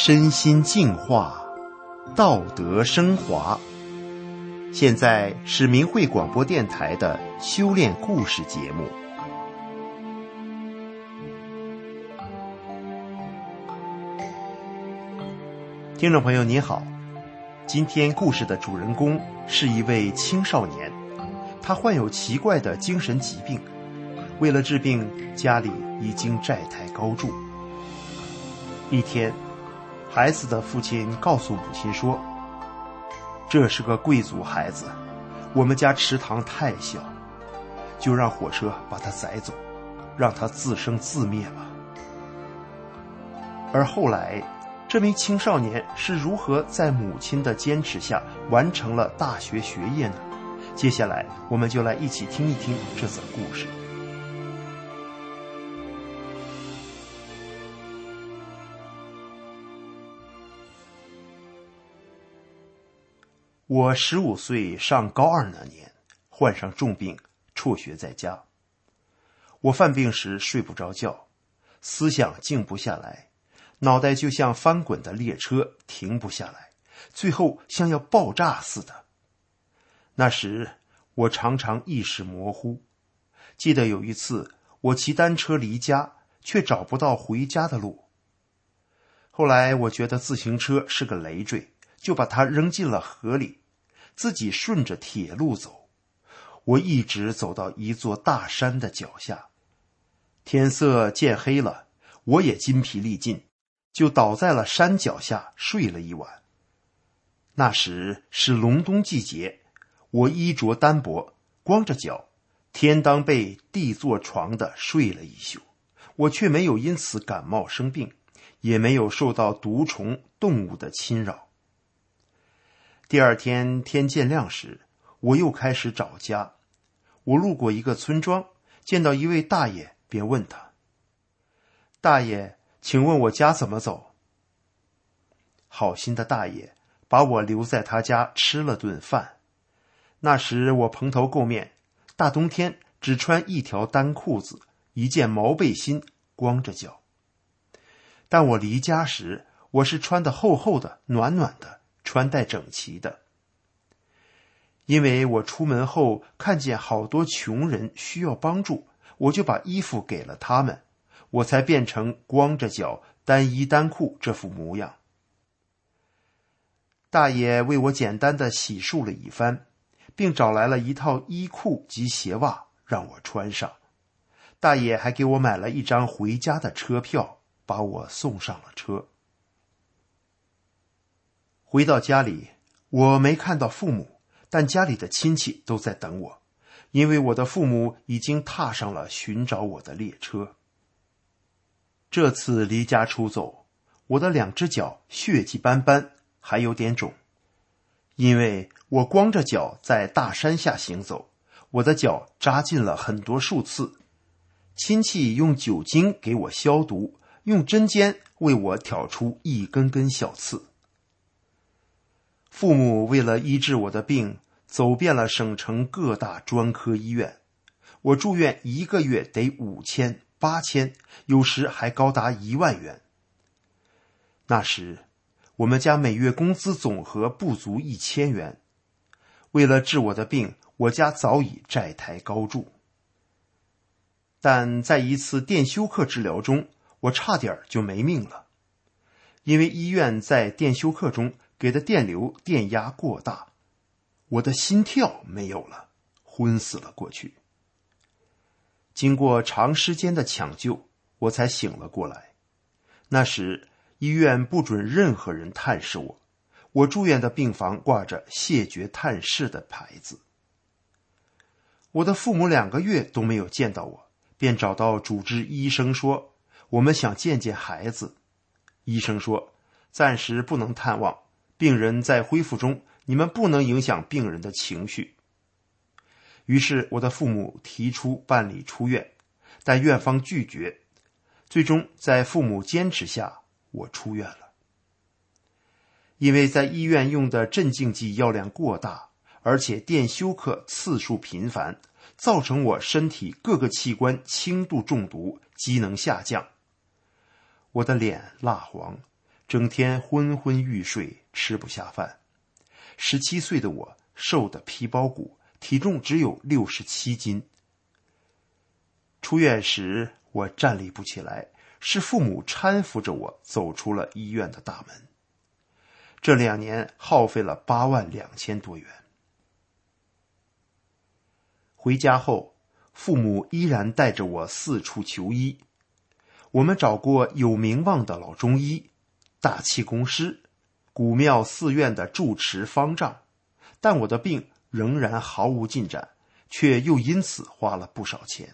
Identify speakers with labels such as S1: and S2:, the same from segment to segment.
S1: 身心净化，道德升华。现在是明慧广播电台的修炼故事节目。听众朋友您好，今天故事的主人公是一位青少年，他患有奇怪的精神疾病，为了治病，家里已经债台高筑。一天，孩子的父亲告诉母亲说：“这是个贵族孩子，我们家池塘太小，就让火车把他载走，让他自生自灭吧。”而后来，这名青少年是如何在母亲的坚持下完成了大学学业呢？接下来，我们就来一起听一听这则故事。我十五岁上高二那年，患上重病，辍学在家。我犯病时睡不着觉，思想静不下来，脑袋就像翻滚的列车，停不下来，最后像要爆炸似的。那时我常常意识模糊，记得有一次我骑单车离家，却找不到回家的路。后来我觉得自行车是个累赘。就把它扔进了河里，自己顺着铁路走。我一直走到一座大山的脚下，天色渐黑了，我也筋疲力尽，就倒在了山脚下睡了一晚。那时是隆冬季节，我衣着单薄，光着脚，天当被地做床的睡了一宿。我却没有因此感冒生病，也没有受到毒虫动物的侵扰。第二天天渐亮时，我又开始找家。我路过一个村庄，见到一位大爷，便问他：“大爷，请问我家怎么走？”好心的大爷把我留在他家吃了顿饭。那时我蓬头垢面，大冬天只穿一条单裤子，一件毛背心，光着脚。但我离家时，我是穿的厚厚的、暖暖的。穿戴整齐的，因为我出门后看见好多穷人需要帮助，我就把衣服给了他们，我才变成光着脚、单衣单裤这副模样。大爷为我简单的洗漱了一番，并找来了一套衣裤及鞋袜让我穿上。大爷还给我买了一张回家的车票，把我送上了车。回到家里，我没看到父母，但家里的亲戚都在等我，因为我的父母已经踏上了寻找我的列车。这次离家出走，我的两只脚血迹斑斑，还有点肿，因为我光着脚在大山下行走，我的脚扎进了很多树刺。亲戚用酒精给我消毒，用针尖为我挑出一根根小刺。父母为了医治我的病，走遍了省城各大专科医院。我住院一个月得五千、八千，有时还高达一万元。那时，我们家每月工资总和不足一千元。为了治我的病，我家早已债台高筑。但在一次电休克治疗中，我差点就没命了，因为医院在电休克中。给的电流电压过大，我的心跳没有了，昏死了过去。经过长时间的抢救，我才醒了过来。那时医院不准任何人探视我，我住院的病房挂着谢绝探视的牌子。我的父母两个月都没有见到我，便找到主治医生说：“我们想见见孩子。”医生说：“暂时不能探望。”病人在恢复中，你们不能影响病人的情绪。于是，我的父母提出办理出院，但院方拒绝。最终，在父母坚持下，我出院了。因为在医院用的镇静剂药量过大，而且电休克次数频繁，造成我身体各个器官轻度中毒，机能下降。我的脸蜡黄。整天昏昏欲睡，吃不下饭。十七岁的我瘦的皮包骨，体重只有六十七斤。出院时，我站立不起来，是父母搀扶着我走出了医院的大门。这两年耗费了八万两千多元。回家后，父母依然带着我四处求医。我们找过有名望的老中医、大气功师、古庙寺院的住持方丈，但我的病仍然毫无进展，却又因此花了不少钱。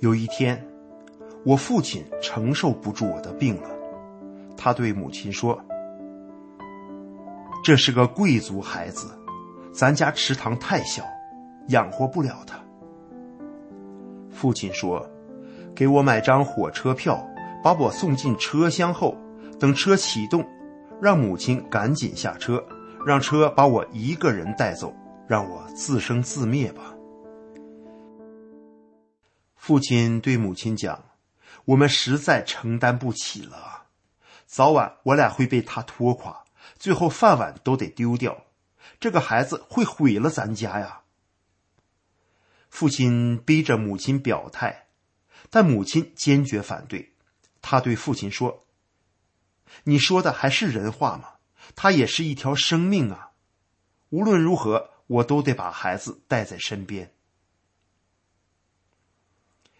S1: 有一天，我父亲承受不住我的病了，他对母亲说：“这是个贵族孩子，咱家池塘太小，养活不了他。”父亲说：“给我买张火车票，把我送进车厢后，等车启动，让母亲赶紧下车，让车把我一个人带走，让我自生自灭吧。”父亲对母亲讲：“我们实在承担不起了，早晚我俩会被他拖垮，最后饭碗都得丢掉。这个孩子会毁了咱家呀。”父亲逼着母亲表态，但母亲坚决反对。他对父亲说：“你说的还是人话吗？他也是一条生命啊！无论如何，我都得把孩子带在身边。”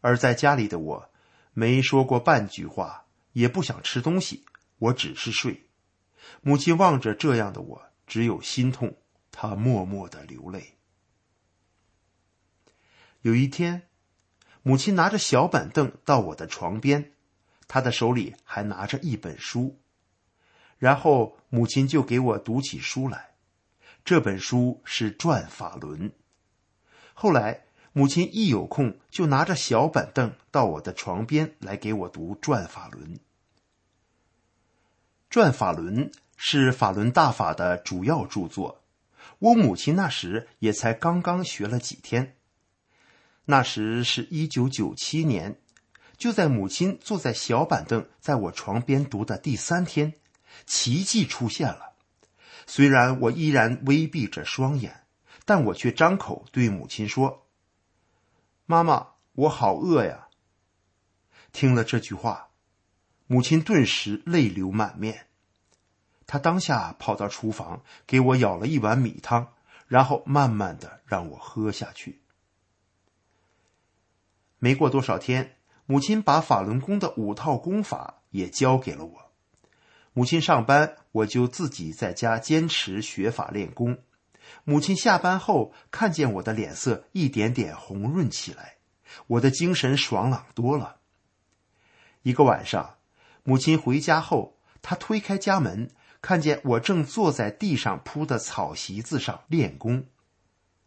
S1: 而在家里的我，没说过半句话，也不想吃东西，我只是睡。母亲望着这样的我，只有心痛，她默默的流泪。有一天，母亲拿着小板凳到我的床边，她的手里还拿着一本书，然后母亲就给我读起书来。这本书是《转法轮》。后来。母亲一有空就拿着小板凳到我的床边来给我读《转法轮》。《转法轮》是法轮大法的主要著作。我母亲那时也才刚刚学了几天。那时是一九九七年，就在母亲坐在小板凳在我床边读的第三天，奇迹出现了。虽然我依然微闭着双眼，但我却张口对母亲说。妈妈，我好饿呀！听了这句话，母亲顿时泪流满面。她当下跑到厨房，给我舀了一碗米汤，然后慢慢的让我喝下去。没过多少天，母亲把法轮功的五套功法也教给了我。母亲上班，我就自己在家坚持学法练功。母亲下班后看见我的脸色一点点红润起来，我的精神爽朗多了。一个晚上，母亲回家后，她推开家门，看见我正坐在地上铺的草席子上练功，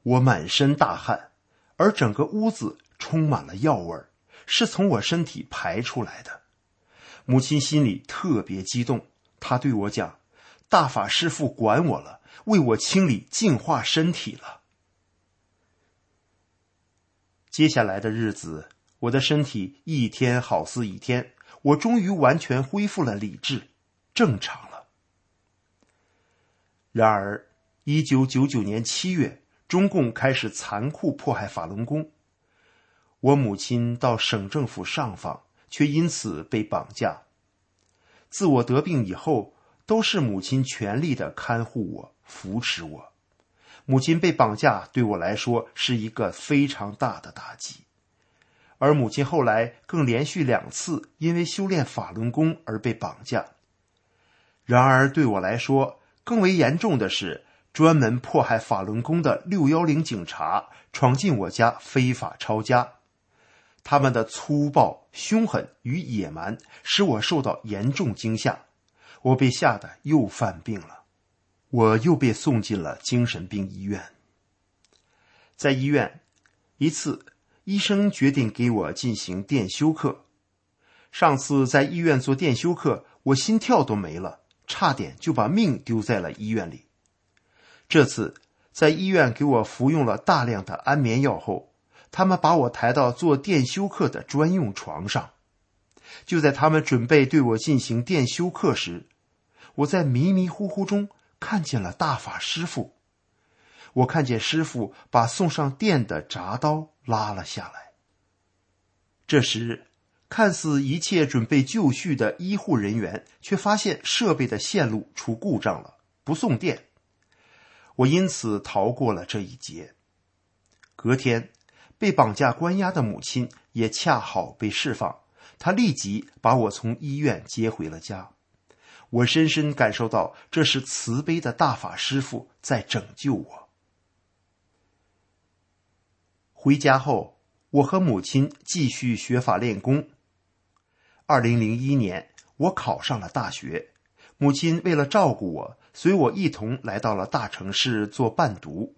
S1: 我满身大汗，而整个屋子充满了药味儿，是从我身体排出来的。母亲心里特别激动，她对我讲：“大法师父管我了。”为我清理净化身体了。接下来的日子，我的身体一天好似一天，我终于完全恢复了理智，正常了。然而，一九九九年七月，中共开始残酷迫害法轮功。我母亲到省政府上访，却因此被绑架。自我得病以后，都是母亲全力的看护我。扶持我，母亲被绑架对我来说是一个非常大的打击，而母亲后来更连续两次因为修炼法轮功而被绑架。然而对我来说更为严重的是，专门迫害法轮功的六幺零警察闯进我家非法抄家，他们的粗暴、凶狠与野蛮使我受到严重惊吓，我被吓得又犯病了。我又被送进了精神病医院。在医院，一次医生决定给我进行电休克。上次在医院做电休克，我心跳都没了，差点就把命丢在了医院里。这次在医院给我服用了大量的安眠药后，他们把我抬到做电修课的专用床上。就在他们准备对我进行电修课时，我在迷迷糊糊中看见了大法师傅。我看见师傅把送上电的铡刀拉了下来。这时，看似一切准备就绪的医护人员，却发现设备的线路出故障了，不送电。我因此逃过了这一劫。隔天，被绑架关押的母亲也恰好被释放，她立即把我从医院接回了家。我深深感受到，这是慈悲的大法师父在拯救我。回家后，我和母亲继续学法练功。二零零一年，我考上了大学，母亲为了照顾我，随我一同来到了大城市做伴读。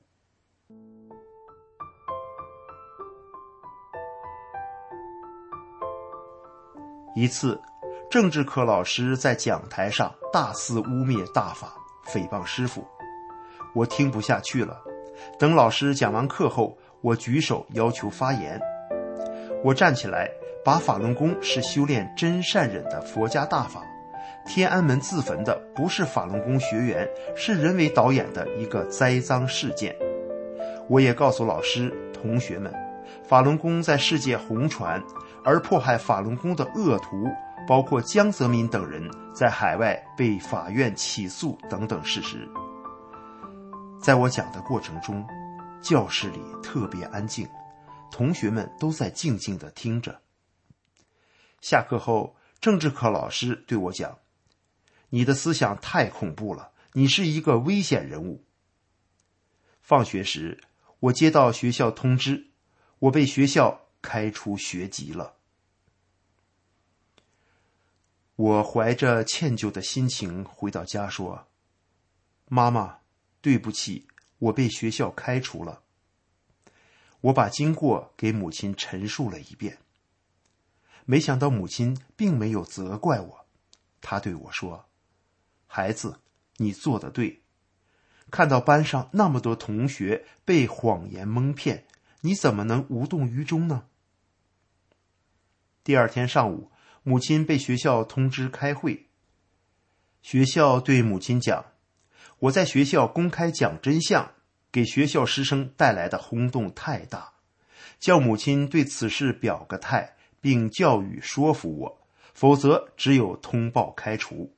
S1: 一次，政治课老师在讲台上大肆污蔑大法，诽谤师傅，我听不下去了。等老师讲完课后。我举手要求发言。我站起来，把法轮功是修炼真善忍的佛家大法。天安门自焚的不是法轮功学员，是人为导演的一个栽赃事件。我也告诉老师、同学们，法轮功在世界红传，而迫害法轮功的恶徒，包括江泽民等人，在海外被法院起诉等等事实。在我讲的过程中。教室里特别安静，同学们都在静静的听着。下课后，政治课老师对我讲：“你的思想太恐怖了，你是一个危险人物。”放学时，我接到学校通知，我被学校开除学籍了。我怀着歉疚的心情回到家，说：“妈妈，对不起。”我被学校开除了。我把经过给母亲陈述了一遍，没想到母亲并没有责怪我，她对我说：“孩子，你做的对。看到班上那么多同学被谎言蒙骗，你怎么能无动于衷呢？”第二天上午，母亲被学校通知开会。学校对母亲讲。我在学校公开讲真相，给学校师生带来的轰动太大，叫母亲对此事表个态，并教育说服我，否则只有通报开除。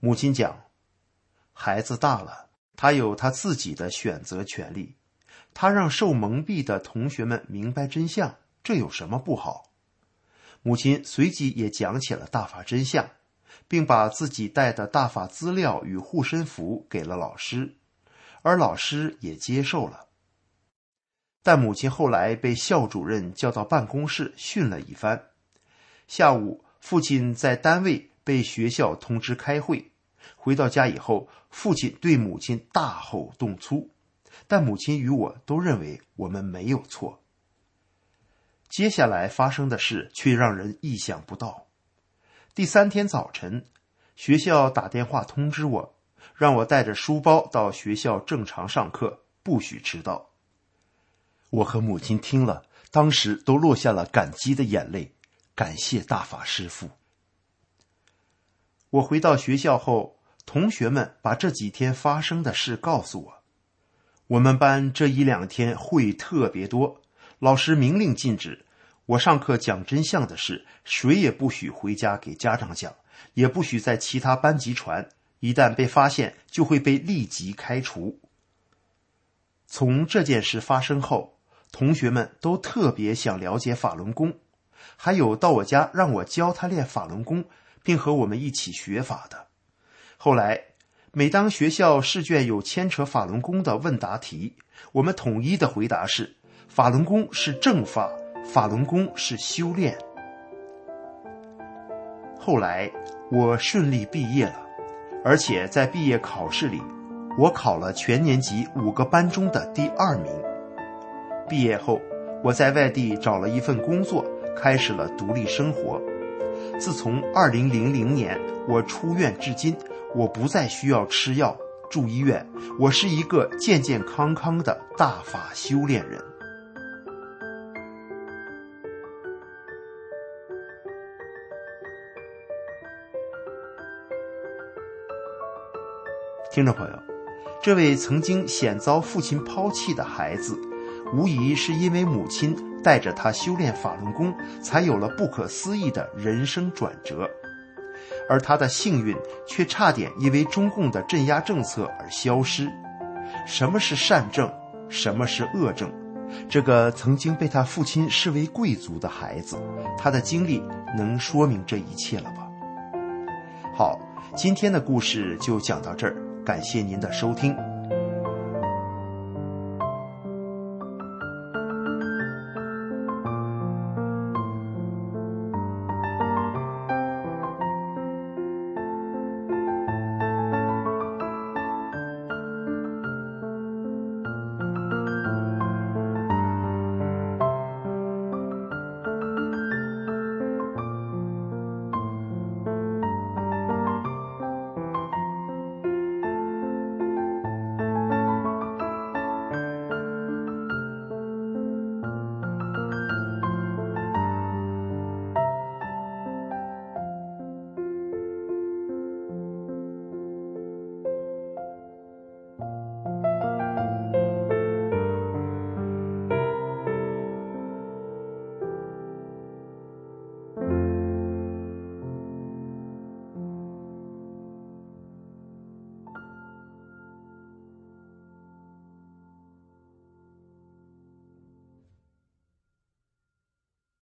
S1: 母亲讲，孩子大了，他有他自己的选择权利，他让受蒙蔽的同学们明白真相，这有什么不好？母亲随即也讲起了大法真相。并把自己带的大法资料与护身符给了老师，而老师也接受了。但母亲后来被校主任叫到办公室训了一番。下午，父亲在单位被学校通知开会。回到家以后，父亲对母亲大吼动粗，但母亲与我都认为我们没有错。接下来发生的事却让人意想不到。第三天早晨，学校打电话通知我，让我带着书包到学校正常上课，不许迟到。我和母亲听了，当时都落下了感激的眼泪，感谢大法师父。我回到学校后，同学们把这几天发生的事告诉我。我们班这一两天会特别多，老师明令禁止。我上课讲真相的事，谁也不许回家给家长讲，也不许在其他班级传。一旦被发现，就会被立即开除。从这件事发生后，同学们都特别想了解法轮功，还有到我家让我教他练法轮功，并和我们一起学法的。后来，每当学校试卷有牵扯法轮功的问答题，我们统一的回答是：法轮功是正法。法轮功是修炼。后来我顺利毕业了，而且在毕业考试里，我考了全年级五个班中的第二名。毕业后，我在外地找了一份工作，开始了独立生活。自从二零零零年我出院至今，我不再需要吃药、住医院，我是一个健健康康的大法修炼人。听众朋友，这位曾经险遭父亲抛弃的孩子，无疑是因为母亲带着他修炼法轮功，才有了不可思议的人生转折。而他的幸运却差点因为中共的镇压政策而消失。什么是善政？什么是恶政？这个曾经被他父亲视为贵族的孩子，他的经历能说明这一切了吧？好，今天的故事就讲到这儿，感谢您的收听。